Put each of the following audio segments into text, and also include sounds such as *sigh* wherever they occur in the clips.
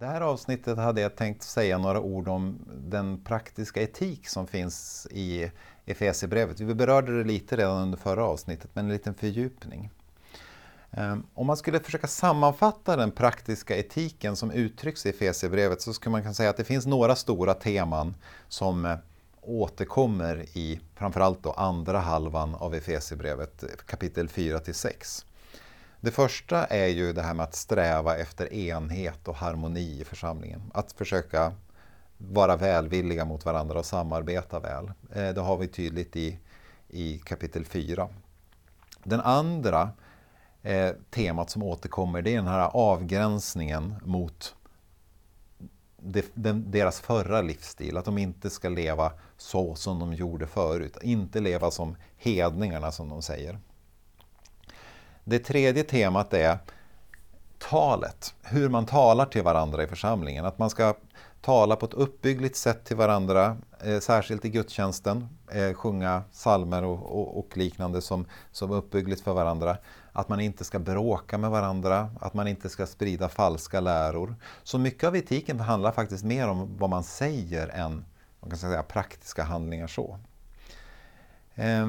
Det här avsnittet hade jag tänkt säga några ord om den praktiska etik som finns i Efesierbrevet. Vi berörde det lite redan under förra avsnittet, men en liten fördjupning. Ehm, om man skulle försöka sammanfatta den praktiska etiken som uttrycks i Efesierbrevet så skulle man kunna säga att det finns några stora teman som eh, återkommer i framförallt då andra halvan av Efesierbrevet kapitel 4 6. Det första är ju det här med att sträva efter enhet och harmoni i församlingen. Att försöka vara välvilliga mot varandra och samarbeta väl. Eh, det har vi tydligt i, i kapitel 4. Den andra eh, temat som återkommer det är den här avgränsningen mot deras förra livsstil. Att de inte ska leva så som de gjorde förut. Inte leva som hedningarna som de säger. Det tredje temat är talet. Hur man talar till varandra i församlingen. Att man ska tala på ett uppbyggligt sätt till varandra, eh, särskilt i gudstjänsten. Eh, sjunga psalmer och, och, och, liknande som, som uppbyggligt för varandra. Att man inte ska bråka med varandra, att man inte ska sprida falska läror. Så mycket av etiken handlar faktiskt mer om vad man säger än man kan säga, praktiska handlingar. så. Eh,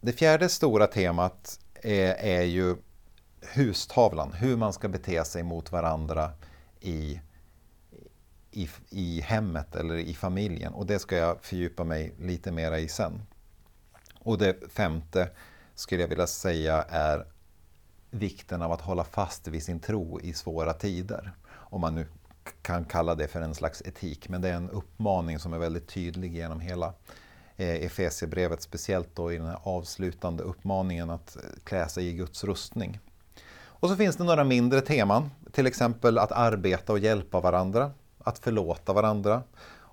det fjärde stora temat är, är ju hustavlan, hur man ska bete sig mot varandra i, i, i hemmet eller i familjen. Och det ska jag fördjupa mig lite mera i sen. Och det femte skulle jag vilja säga är vikten av att hålla fast vid sin tro i svåra tider. Om man nu kan kalla det för en slags etik, men det är en uppmaning som är väldigt tydlig genom hela Eh, Efesierbrevet, speciellt då i den här avslutande uppmaningen att eh, klä sig i Guds rustning. Och så finns det några mindre teman, till exempel att arbeta och hjälpa varandra, att förlåta varandra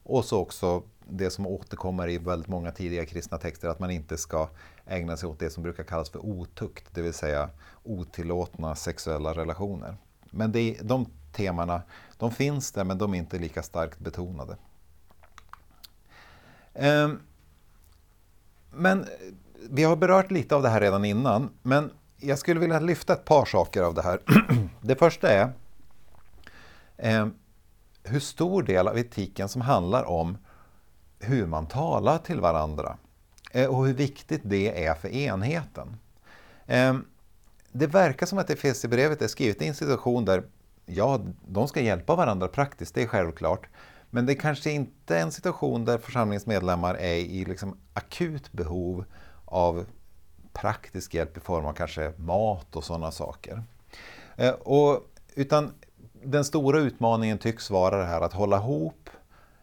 och så också det som återkommer i väldigt många tidiga kristna texter, att man inte ska ägna sig åt det som brukar kallas för otukt, det vill säga otillåtna sexuella relationer. Men det, de temana, de finns där men de är inte lika starkt betonade. Ehm men eh, vi har berört lite av det här redan innan, men jag skulle vilja lyfta ett par saker av det här. *clears throat* Det första är eh, hur stor del av etiken som handlar om hur man talar till varandra eh, och hur viktigt det är för enheten. Eh, det verkar som att det finns i brevet är skrivet i en situation där ja, de ska hjälpa varandra praktiskt, det är självklart. Men det kanske inte är en situation där församlingens medlemmar är i liksom akut behov av praktisk hjälp i form av kanske mat och sådana saker. Eh, och, utan den stora utmaningen tycks vara det här att hålla ihop,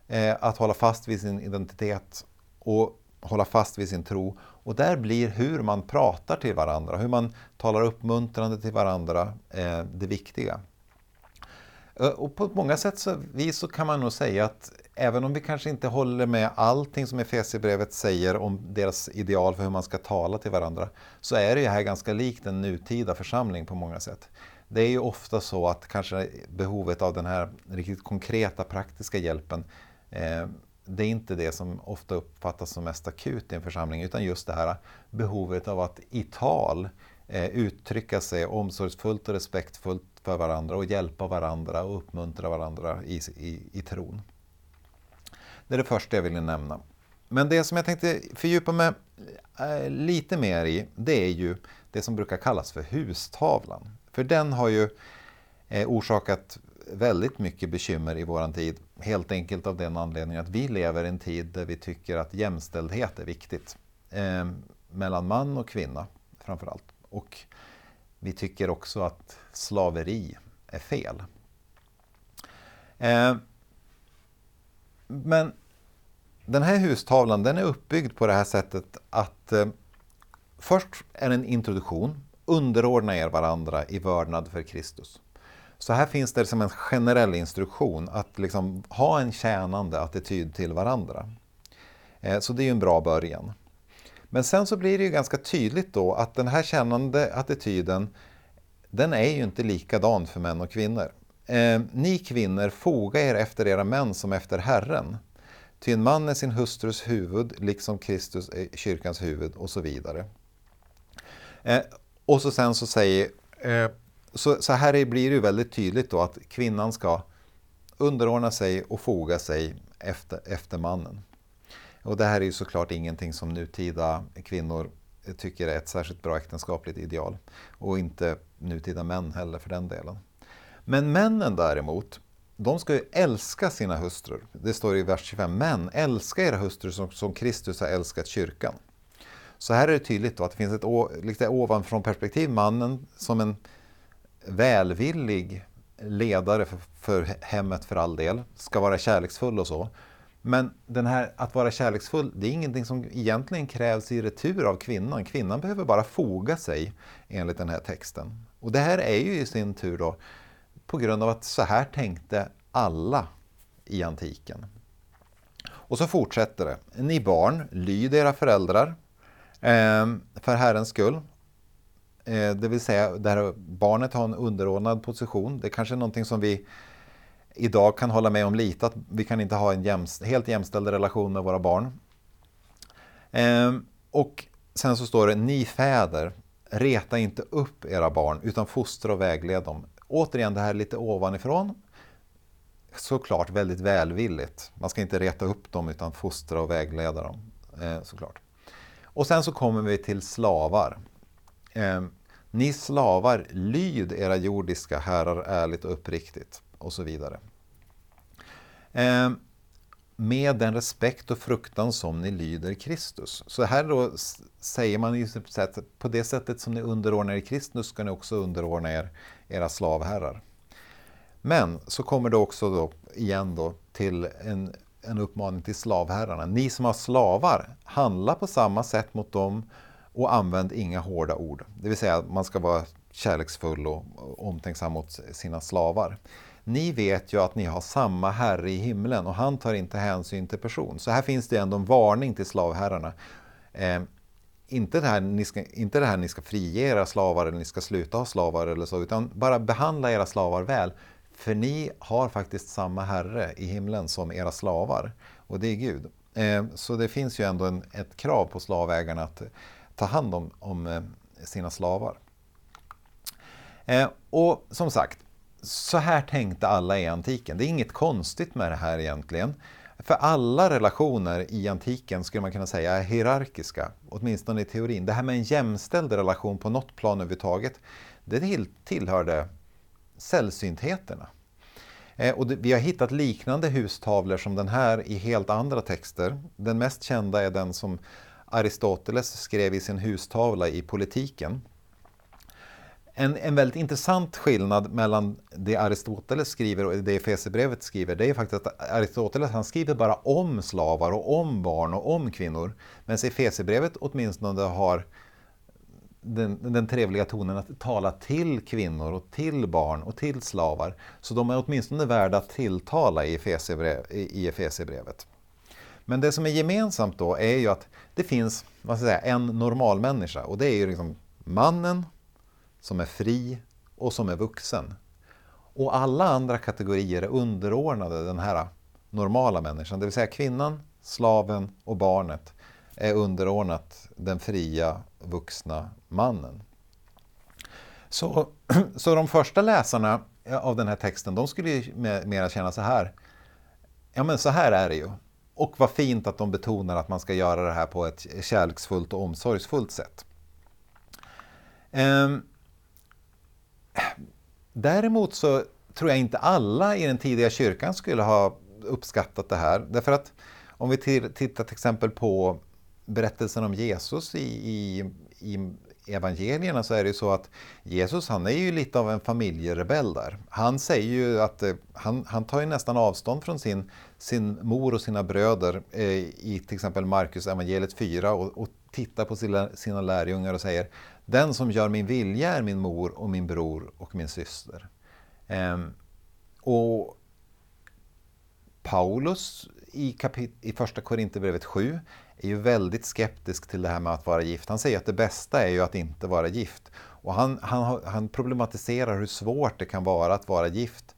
eh, att hålla fast vid sin identitet och hålla fast vid sin tro. Och där blir hur man pratar till varandra, hur man talar uppmuntrande till varandra eh, det viktiga. Eh, och på många sätt så, vis så kan man nog säga att även om vi kanske inte håller med allting som Efesierbrevet säger om deras ideal för hur man ska tala till varandra, så är det ju här ganska likt en nutida församling på många sätt. Det är ju ofta så att kanske behovet av den här riktigt konkreta praktiska hjälpen, eh, det är inte det som ofta uppfattas som mest akut i en församling, utan just det här behovet av att i tal eh, uttrycka sig omsorgsfullt och respektfullt för varandra och hjälpa varandra och uppmuntra varandra i, i, i tron. Det är det första jag ville nämna. Men det som jag tänkte fördjupa mig eh, lite mer i, det är ju det som brukar kallas för hustavlan. För den har ju eh, orsakat väldigt mycket bekymmer i våran tid. Helt enkelt av den anledningen att vi lever i en tid där vi tycker att jämställdhet är viktigt. Eh, mellan man och kvinna framförallt. Och vi tycker också att slaveri är fel. Eh, men den här hustavlan den är uppbyggd på det här sättet att eh, först är det en introduktion, underordna er varandra i vördnad för Kristus. Så här finns det som en generell instruktion att liksom ha en tjänande attityd till varandra. Eh, så det är ju en bra början. Men sen så blir det ju ganska tydligt då att den här kännande attityden den är ju inte likadan för män och kvinnor. Eh, ni kvinnor, foga er efter era män som efter Herren. Ty en man är sin hustrus huvud, liksom Kristus är kyrkans huvud och så vidare. Eh, och så sen så säger, eh, så, så här blir det ju väldigt tydligt då att kvinnan ska underordna sig och foga sig efter, efter mannen. Och det här är ju såklart ingenting som nutida kvinnor tycker är ett särskilt bra äktenskapligt ideal. Och inte nutida män heller för den delen. Men männen däremot, de ska ju älska sina hustrur. Det står i vers 25. Män, älska era hustrur som, som Kristus har älskat kyrkan. Så här är det tydligt då att det finns ett lite ovanifrån perspektiv. Mannen som en välvillig ledare för, för hemmet för all del, ska vara kärleksfull och så. Men den här att vara kärleksfull, det är ingenting som egentligen krävs i retur av kvinnan. Kvinnan behöver bara foga sig enligt den här texten. Och det här är ju i sin tur då på grund av att så här tänkte alla i antiken. Och så fortsätter det. Ni barn, lyd era föräldrar ehm, för Herrens skull. Eh, det vill säga, där barnet har en underordnad position. Det är kanske är någonting som vi idag kan hålla med om lite, att vi kan inte ha en jämst, helt jämställd relation med våra barn. Eh, och sen så står det, ni fäder, reta inte upp era barn utan fostra och vägled dem. Återigen det här lite ovanifrån. Såklart väldigt välvilligt. Man ska inte reta upp dem utan fostra och vägleda dem. Eh, såklart. Och sen så kommer vi till slavar. Eh, ni slavar, lyd era jordiska herrar ärligt och uppriktigt och så vidare. Eh, med den respekt och fruktan som ni lyder Kristus. Så här då säger man ju att på det sättet som ni underordnar er Kristus ska ni också underordna er era slavherrar. Men så kommer det också då igen då till en, en uppmaning till slavherrarna. Ni som har slavar, handla på samma sätt mot dem och använd inga hårda ord. Det vill säga att man ska vara kärleksfull och omtänksam mot sina slavar. Ni vet ju att ni har samma herre i himlen och han tar inte hänsyn till person. Så här finns det ändå en varning till slavherrarna. Eh, inte, det här, ni ska, inte det här ni ska frige era slavar eller ni ska sluta ha slavar eller så, utan bara behandla era slavar väl. För ni har faktiskt samma herre i himlen som era slavar och det är Gud. Eh, så det finns ju ändå en, ett krav på slavägarna att eh, ta hand om, om eh, sina slavar. Eh, och som sagt, så här tänkte alla i antiken. Det är inget konstigt med det här egentligen. För alla relationer i antiken skulle man kunna säga är hierarkiska, åtminstone i teorin. Det här med en jämställd relation på något plan överhuvudtaget, det tillhörde sällsyntheterna. Eh, och vi har hittat liknande hustavlor som den här i helt andra texter. Den mest kända är den som Aristoteles skrev i sin hustavla i Politiken. En, en väldigt intressant skillnad mellan det Aristoteles skriver och det Efesierbrevet skriver, det är faktiskt att Aristoteles han skriver bara om slavar och om barn och om kvinnor. Medan Efesierbrevet åtminstone har den, den trevliga tonen att tala till kvinnor och till barn och till slavar. Så de är åtminstone värda att tilltala i Efesierbrevet. Men det som är gemensamt då är ju att det finns vad ska säga, en normal människa och det är ju liksom mannen som är fri och som är vuxen. Och alla andra kategorier är underordnade den här normala människan, det vill säga kvinnan, slaven och barnet är underordnat den fria vuxna mannen. Så, *clears throat* så de första läsarna av den här texten, de skulle ju mera känna så här. Ja men så här är det ju. Och vad fint att de betonar att man ska göra det här på ett kärleksfullt och omsorgsfullt sätt. Ehm, däremot så tror jag inte alla i den tidiga kyrkan skulle ha uppskattat det här. Därför att om vi tittar till exempel på berättelsen om Jesus i, i, i evangelierna så är det ju så att Jesus han är ju lite av en familjerebell där. Han säger ju att eh, han, han tar ju nästan avstånd från sin, sin mor och sina bröder eh, i till exempel Markus evangeliet 4 och, och tittar på sina, sina lärjungar och säger den som gör min vilja är min mor och min bror och min syster. Eh, och Paulus i, kapit- i första Korinthierbrevet 7 är ju väldigt skeptisk till det här med att vara gift. Han säger att det bästa är ju att inte vara gift. Och han, han, han problematiserar hur svårt det kan vara att vara gift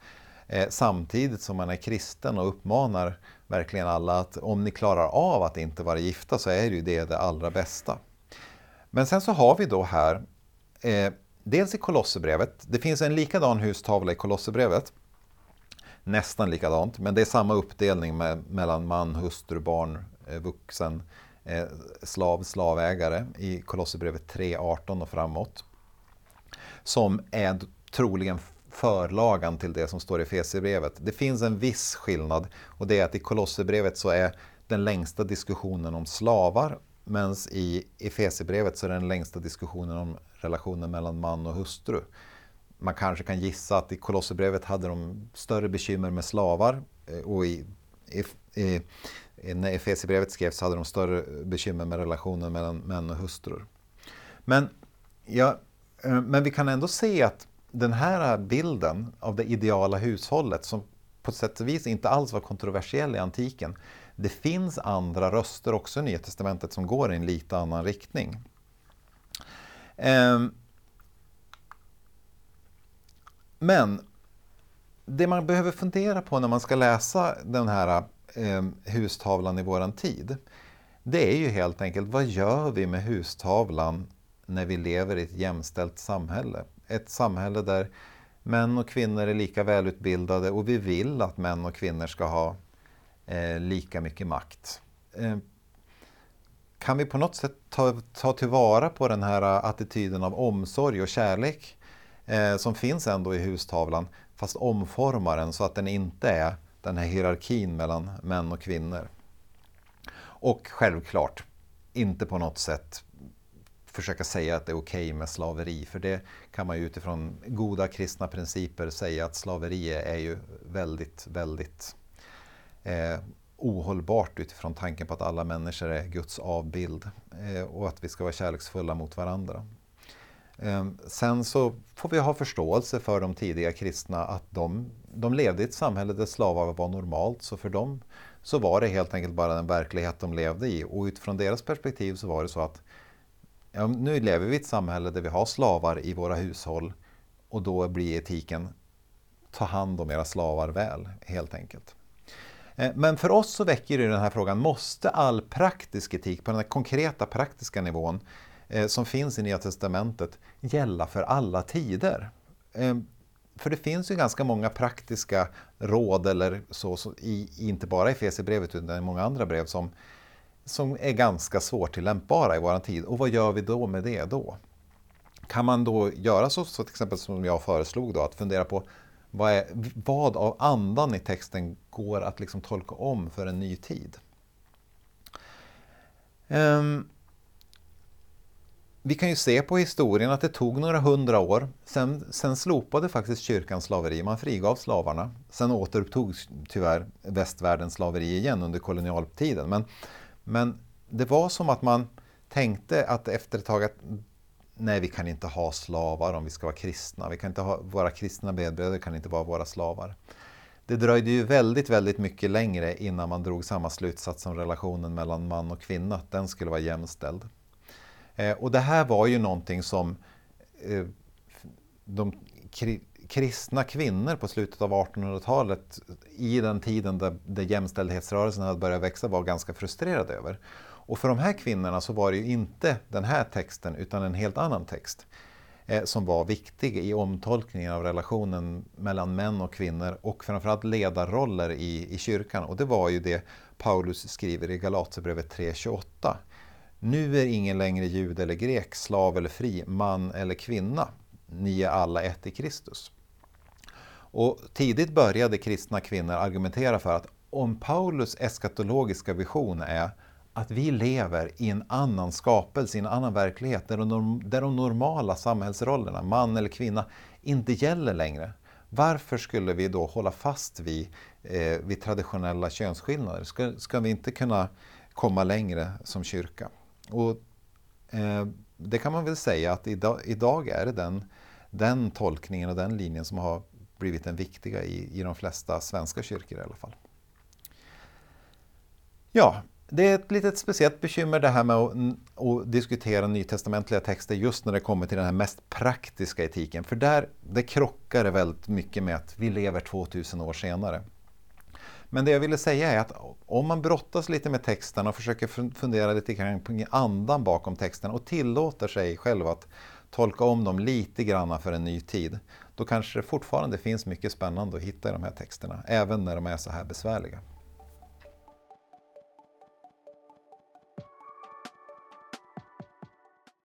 eh, samtidigt som man är kristen och uppmanar verkligen alla att om ni klarar av att inte vara gifta så är det ju det det allra bästa. Men sen så har vi då här, eh, dels i Kolosserbrevet, det finns en likadan hustavla i Kolosserbrevet, nästan likadant, men det är samma uppdelning med, mellan man, hustru, barn, eh, vuxen, eh, slav, slavägare i Kolosserbrevet 3.18 och framåt. Som är troligen förlagan till det som står i Efesierbrevet. Det finns en viss skillnad och det är att i Kolosserbrevet så är den längsta diskussionen om slavar medan i Efesierbrevet så är den längsta diskussionen om relationen mellan man och hustru. Man kanske kan gissa att i Kolosserbrevet hade de större bekymmer med slavar eh, och i, i, i när Efesierbrevet skrevs hade de större bekymmer med relationen mellan män och hustrur. Men, ja, eh, men vi kan ändå se att den här bilden av det ideala hushållet som på sätt och vis inte alls var kontroversiell i antiken. Det finns andra röster också i Nya Testamentet som går i en lite annan riktning. Ehm, men det man behöver fundera på när man ska läsa den här ehm, hustavlan i våran tid, det är ju helt enkelt vad gör vi med hustavlan när vi lever i ett jämställt samhälle? ett samhälle där män och kvinnor är lika välutbildade och vi vill att män och kvinnor ska ha eh, lika mycket makt. Eh, kan vi på något sätt ta, ta tillvara på den här eh, attityden av omsorg och kärlek eh, som finns ändå i hustavlan, fast omforma den så att den inte är den här hierarkin mellan män och kvinnor. Och självklart, inte på något sätt försöka säga att det är okej okay med slaveri. För det kan man ju utifrån goda kristna principer säga att slaveri är ju väldigt, väldigt eh, ohållbart utifrån tanken på att alla människor är Guds avbild eh, och att vi ska vara kärleksfulla mot varandra. Eh, sen så får vi ha förståelse för de tidiga kristna att de, de levde i ett samhälle där slavar var normalt, så för dem så var det helt enkelt bara den verklighet de levde i och utifrån deras perspektiv så var det så att ja, nu lever vi i ett samhälle där vi har slavar i våra hushåll och då blir etiken ta hand om era slavar väl, helt enkelt. Eh, men för oss så väcker det den här frågan, måste all praktisk etik på den här konkreta praktiska nivån eh, som finns i Nya Testamentet gälla för alla tider? Eh, för det finns ju ganska många praktiska råd, eller så, så i, inte bara i Fesebrevet utan i många andra brev som som är ganska svårtillämpbara i vår tid. Och vad gör vi då med det då? Kan man då göra så, så till exempel som jag föreslog då, att fundera på vad, är, vad av andan i texten går att liksom tolka om för en ny tid? Um, vi kan ju se på historien att det tog några hundra år. Sen, sen slopade faktiskt kyrkan slaveri, man frigav slavarna. Sen återupptogs tyvärr västvärldens slaveri igen under kolonialtiden. Men men det var som att man tänkte att efter ett tag att nej, vi kan inte ha slavar om vi ska vara kristna. Vi kan inte ha, våra kristna medbröder kan inte vara våra slavar. Det dröjde ju väldigt, väldigt mycket längre innan man drog samma slutsats som relationen mellan man och kvinna, att den skulle vara jämställd. Eh, och det här var ju någonting som eh, de kri kristna kvinnor på slutet av 1800-talet, i den tiden där, där jämställdhetsrörelsen hade börjat växa, var ganska frustrerade över. Och för de här kvinnorna så var det ju inte den här texten utan en helt annan text eh, som var viktig i omtolkningen av relationen mellan män och kvinnor och framförallt ledarroller i, i kyrkan. Och det var ju det Paulus skriver i Galaterbrevet 3.28. Nu är ingen längre jud eller grek, slav eller fri, man eller kvinna. Ni är alla ett i Kristus. Och tidigt började kristna kvinnor argumentera för att om Paulus eskatologiska vision är att vi lever i en annan skapelse, i en annan verklighet där de, där de normala samhällsrollerna, man eller kvinna, inte gäller längre. Varför skulle vi då hålla fast vid, eh, vid traditionella könsskillnader? Ska, ska, vi inte kunna komma längre som kyrka? Och, eh, det kan man väl säga att idag, idag är det den, den tolkningen och den linjen som har blivit den viktiga i, i de flesta svenska kyrkor i alla fall. Ja, det är ett litet speciellt bekymmer det här med att, att, diskutera nytestamentliga texter just när det kommer till den här mest praktiska etiken. För där det krockar det väldigt mycket med att vi lever 2000 år senare. Men det jag ville säga är att om man brottas lite med texten och försöker fundera lite grann på andan bakom texten och tillåter sig själv att tolka om dem lite grann för en ny tid, då kanske det fortfarande finns mycket spännande att hitta i de här texterna, även när de är så här besvärliga.